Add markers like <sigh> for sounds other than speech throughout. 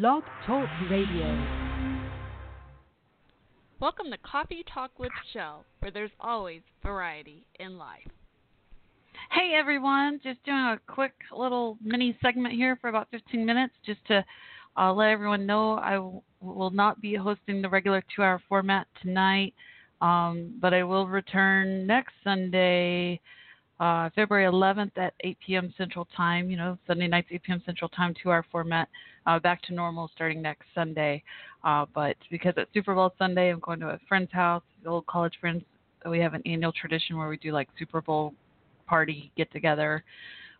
Blog Talk Radio. Welcome to Coffee Talk with Shell, where there's always variety in life. Hey everyone, just doing a quick little mini segment here for about 15 minutes just to uh, let everyone know I w- will not be hosting the regular two hour format tonight, um, but I will return next Sunday uh, February 11th at 8 p.m. Central Time. You know, Sunday nights 8 p.m. Central Time, two-hour format, uh, back to normal starting next Sunday. Uh, but because it's Super Bowl Sunday, I'm going to a friend's house, old college friends. We have an annual tradition where we do like Super Bowl party get together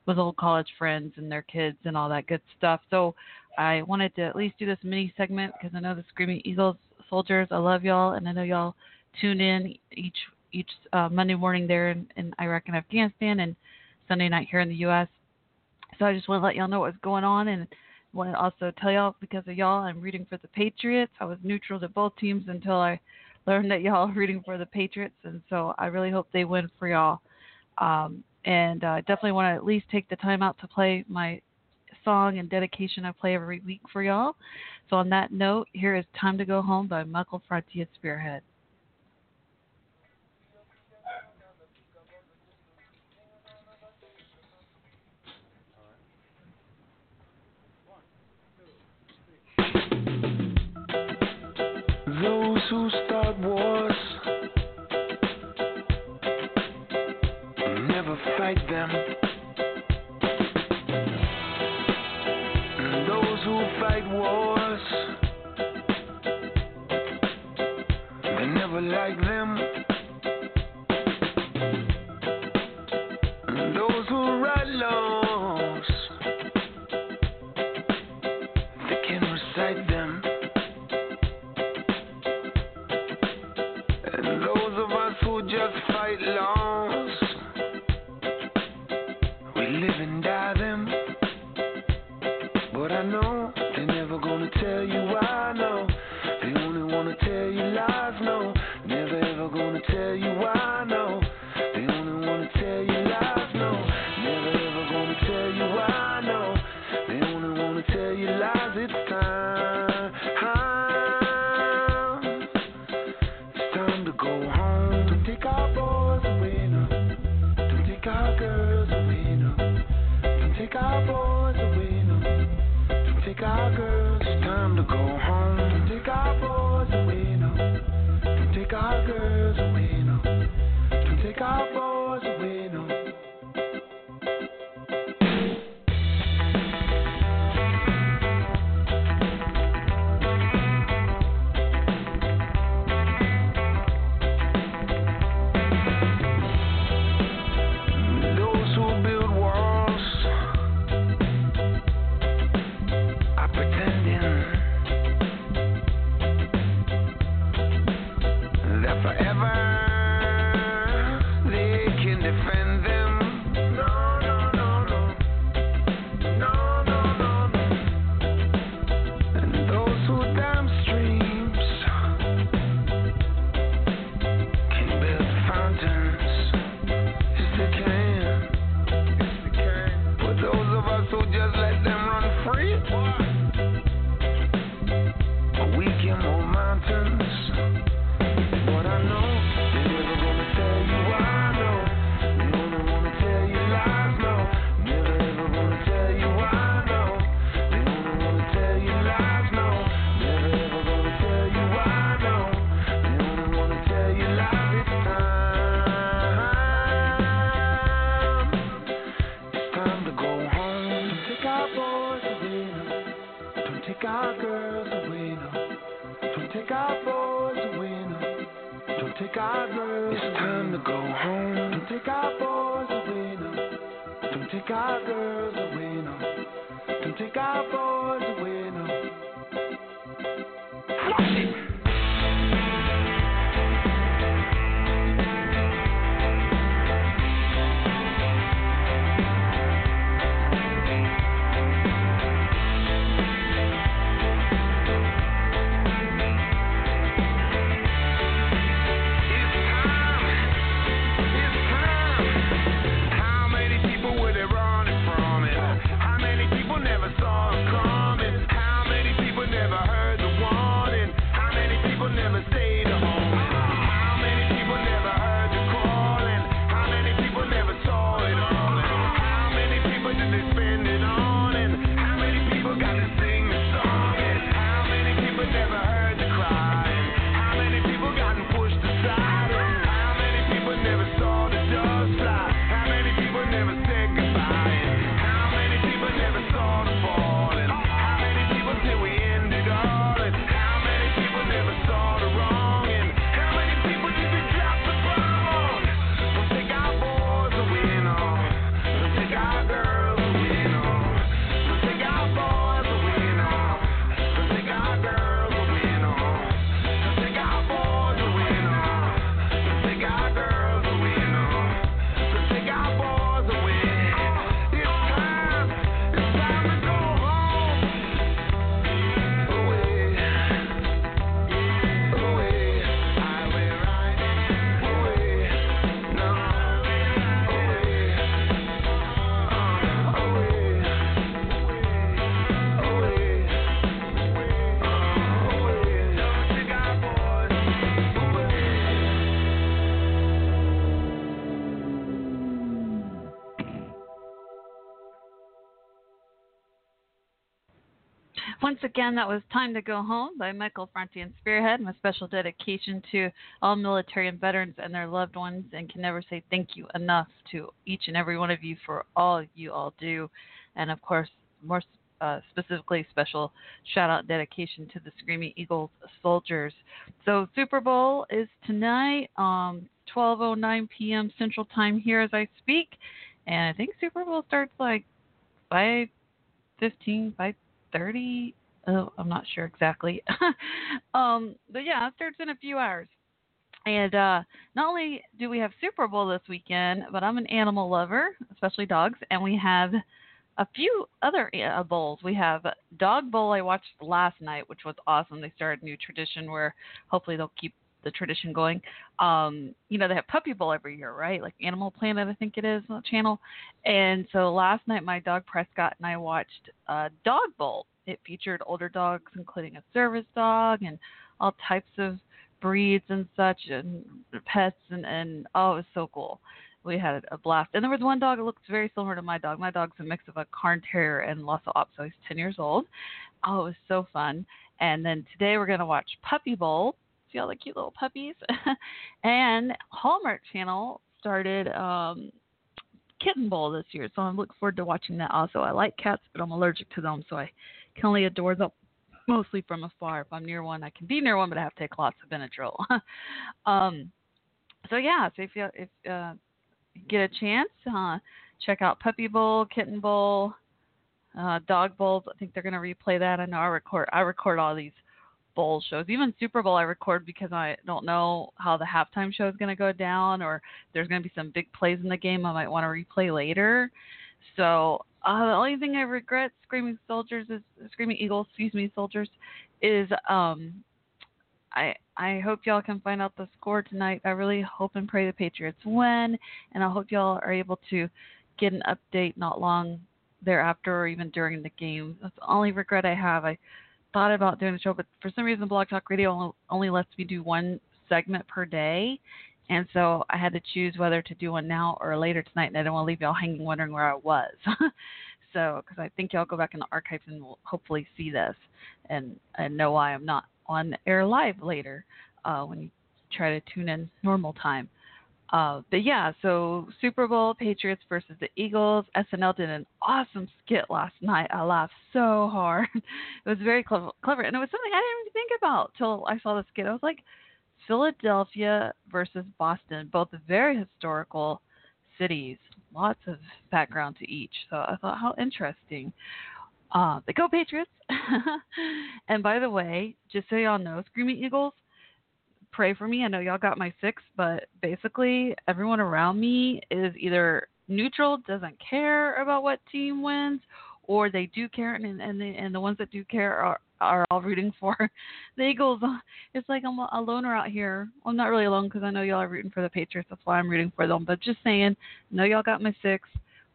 with old college friends and their kids and all that good stuff. So I wanted to at least do this mini segment because I know the Screaming Eagles soldiers. I love y'all, and I know y'all tune in each each uh, Monday morning there in, in Iraq and Afghanistan, and Sunday night here in the U.S. So I just want to let y'all know what's going on, and want to also tell y'all because of y'all, I'm rooting for the Patriots. I was neutral to both teams until I learned that y'all <laughs> are rooting for the Patriots, and so I really hope they win for y'all. Um, and uh, definitely want to at least take the time out to play my song and dedication I play every week for y'all. So on that note, here is "Time to Go Home" by Michael Franti at Spearhead. Away now. Don't take our boys take our girls away now. Take our boys away now. Don't take our girls. It's time to go home. Don't take our boys away now. Don't take our girls away now. Don't take our boys away now. It. Again, that was Time to Go Home by Michael Franti and Spearhead, and a special dedication to all military and veterans and their loved ones, and can never say thank you enough to each and every one of you for all you all do. And of course, more uh, specifically, special shout out dedication to the Screaming Eagles soldiers. So, Super Bowl is tonight, um, 12.09 p.m. Central Time here as I speak. And I think Super Bowl starts like 5 15, 5 30. Oh, I'm not sure exactly. <laughs> um, but yeah, starts in a few hours. And uh, not only do we have Super Bowl this weekend, but I'm an animal lover, especially dogs, and we have a few other uh, bowls. We have Dog Bowl I watched last night, which was awesome. They started a new tradition where hopefully they'll keep the tradition going. Um, you know, they have Puppy Bowl every year, right? Like Animal Planet, I think it is channel. And so last night, my dog Prescott and I watched uh, Dog Bowl. It featured older dogs, including a service dog and all types of breeds and such, and pets, and, and oh, it was so cool. We had a blast. And there was one dog that looks very similar to my dog. My dog's a mix of a Cairn Terrier and Lhasa Apso. So he's 10 years old. Oh, it was so fun. And then today we're going to watch Puppy Bowl see all the cute little puppies. <laughs> and Hallmark Channel started um, Kitten Bowl this year, so I'm looking forward to watching that. Also, I like cats, but I'm allergic to them, so I can only adore them mostly from afar. If I'm near one, I can be near one, but I have to take lots of Benadryl. <laughs> um, so yeah, so if you if uh, get a chance, uh, check out Puppy Bowl, Kitten Bowl, uh, Dog Bowls. I think they're going to replay that. I know I record I record all these bowl shows. Even Super Bowl I record because I don't know how the halftime show is going to go down or there's going to be some big plays in the game I might want to replay later. So uh, the only thing I regret Screaming Soldiers is Screaming Eagles, excuse me, Soldiers, is um, I I hope y'all can find out the score tonight. I really hope and pray the Patriots win, and I hope y'all are able to get an update not long thereafter or even during the game. That's the only regret I have. I thought about doing the show, but for some reason, Blog Talk Radio only lets me do one segment per day. And so I had to choose whether to do one now or later tonight, and I don't want to leave y'all hanging wondering where I was. <laughs> so, because I think y'all go back in the archives and will hopefully see this and, and know why I'm not on air live later uh, when you try to tune in normal time. Uh, but yeah, so Super Bowl Patriots versus the Eagles. SNL did an awesome skit last night. I laughed so hard. <laughs> it was very clever, clever, and it was something I didn't even think about till I saw the skit. I was like, Philadelphia versus Boston, both very historical cities, lots of background to each. So I thought, how interesting. Uh, the Go Patriots. <laughs> and by the way, just so y'all know, Screaming Eagles pray for me. I know y'all got my six, but basically everyone around me is either neutral, doesn't care about what team wins, or they do care, and and the and the ones that do care are are all rooting for <laughs> the Eagles. It's like I'm a loner out here. Well, I'm not really alone because I know y'all are rooting for the Patriots. That's why I'm rooting for them. But just saying, I know y'all got my six,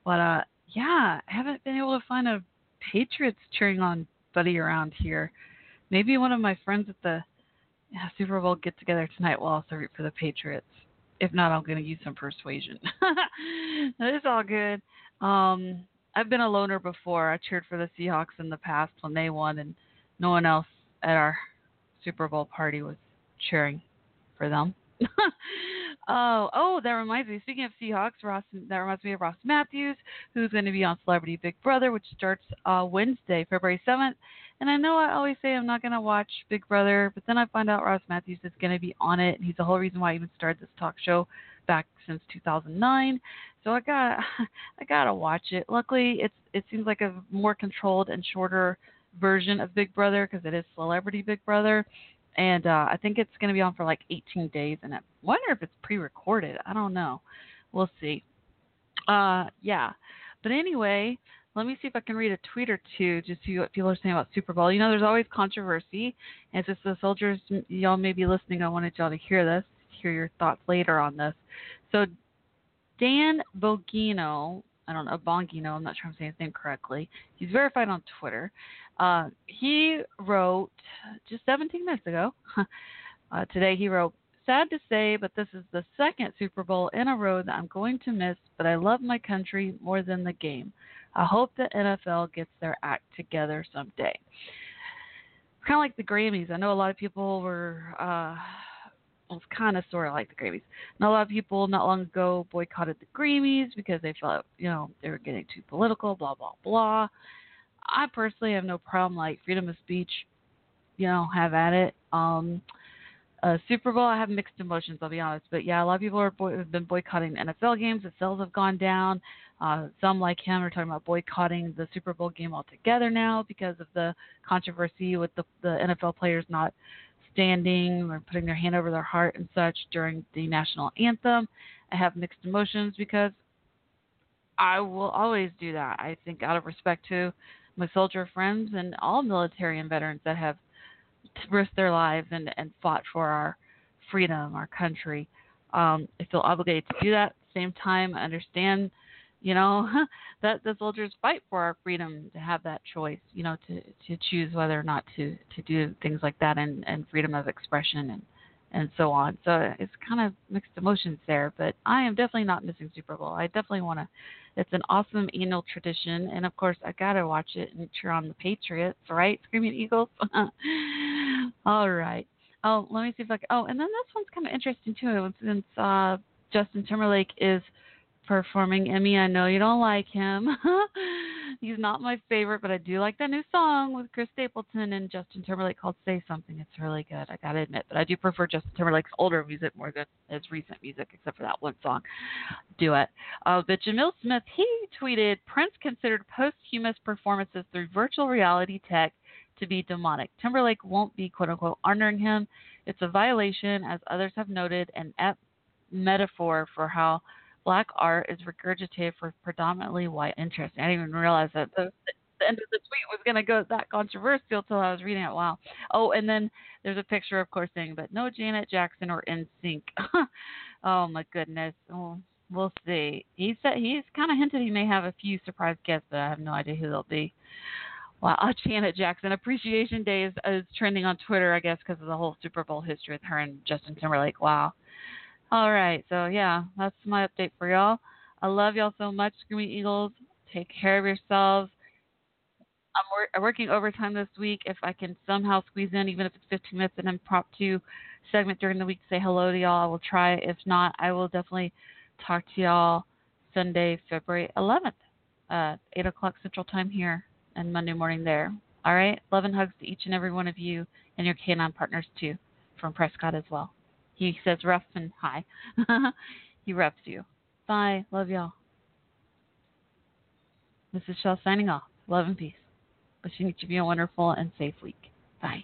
but uh, yeah, I haven't been able to find a Patriots cheering on buddy around here. Maybe one of my friends at the yeah, Super Bowl get together tonight will also root for the Patriots. If not, I'm going to use some persuasion. <laughs> it's all good. Um, I've been a loner before. I cheered for the Seahawks in the past when they won, and no one else at our Super Bowl party was cheering for them. <laughs> oh, oh, that reminds me. Speaking of Seahawks, Ross, that reminds me of Ross Mathews, who's going to be on Celebrity Big Brother, which starts uh, Wednesday, February 7th. And I know I always say I'm not going to watch Big Brother, but then I find out Ross Mathews is going to be on it, and he's the whole reason why I even started this talk show back since 2009. So I got <laughs> I got to watch it. Luckily, it's it seems like a more controlled and shorter version of Big Brother because it is Celebrity Big Brother, and uh, I think it's going to be on for like 18 days. And I wonder if it's pre-recorded. I don't know. We'll see. Uh, yeah. But anyway, let me see if I can read a tweet or two just to see what people are saying about Super Bowl. You know, there's always controversy. And since the soldiers, y'all may be listening, I wanted y'all to hear this, hear your thoughts later on this. So, Dan Bogino, I don't know, Bongino, I'm not sure I'm saying his name correctly. He's verified on Twitter. Uh, he wrote just 17 minutes ago. <laughs> uh, today he wrote, Sad to say, but this is the second Super Bowl in a row that I'm going to miss, but I love my country more than the game. I hope the NFL gets their act together someday. kind of like the Grammys. I know a lot of people were. Uh, it's kind of sort of like the Grammys. And a lot of people not long ago boycotted the Grammys because they felt, you know, they were getting too political, blah, blah, blah. I personally have no problem, like, freedom of speech, you know, have at it. Um, uh, Super Bowl, I have mixed emotions, I'll be honest. But yeah, a lot of people are boy- have been boycotting NFL games. The sales have gone down. Uh, some, like him, are talking about boycotting the Super Bowl game altogether now because of the controversy with the, the NFL players not standing or putting their hand over their heart and such during the national anthem. I have mixed emotions because I will always do that. I think out of respect to my soldier friends and all military and veterans that have risked their lives and, and fought for our freedom, our country. Um, I feel obligated to do that. At the same time, I understand you know <laughs> that the soldiers fight for our freedom to have that choice you know to to choose whether or not to to do things like that and and freedom of expression and and so on. So it's kind of mixed emotions there but i am definitely not missing super bowl. I definitely want to it's an awesome annual tradition and of course i gotta watch it and cheer on the patriots right screaming eagles? <laughs> All right. Oh let me see if i can oh and then this one's kind of interesting too since uh justin timberlake is performing. Emmy, I know you don't like him. <laughs> He's not my favorite, but I do like that new song with Chris Stapleton and Justin Timberlake called Say Something. It's really good, I gotta admit. But I do prefer Justin Timberlake's older music more than his recent music, except for that one song, Duet. Uh, but Jamil Smith, he tweeted Prince considered posthumous performances through virtual reality tech to be demonic. Timberlake won't be quote unquote honoring him. It's a violation, as others have noted, an ep- metaphor for how black art is regurgitated for predominantly white interest. I didn't even realize that the, the end of the tweet was going to go that controversial till I was reading it. Wow. Oh, and then there's a picture, of course, saying, but no Janet Jackson or NSYNC. <laughs> oh my goodness. Oh, we'll see. He said he's kind of hinted he may have a few surprise guests, but I have no idea who they'll be. Wow, <laughs> Janet Jackson Appreciation Day is, is trending on Twitter, I guess, because of the whole Super Bowl history with her and Justin Timberlake. Wow. All right, so yeah, that's my update for y'all. I love y'all so much, Screaming Eagles. Take care of yourselves. I'm, wor- working overtime this week. If I can somehow squeeze in, even if it's 15 minutes, an impromptu segment during the week to say hello to y'all, I will try. If not, I will definitely talk to y'all Sunday, February 11th, uh, 8 o'clock Central Time here, and Monday morning there. All right, love and hugs to each and every one of you and your canine partners too, from Prescott as well. He says ruff and hi. <laughs> he reps you. Bye. Love y'all. This is Shell signing off. Love and peace. Wishing each of you a wonderful and safe week. Bye.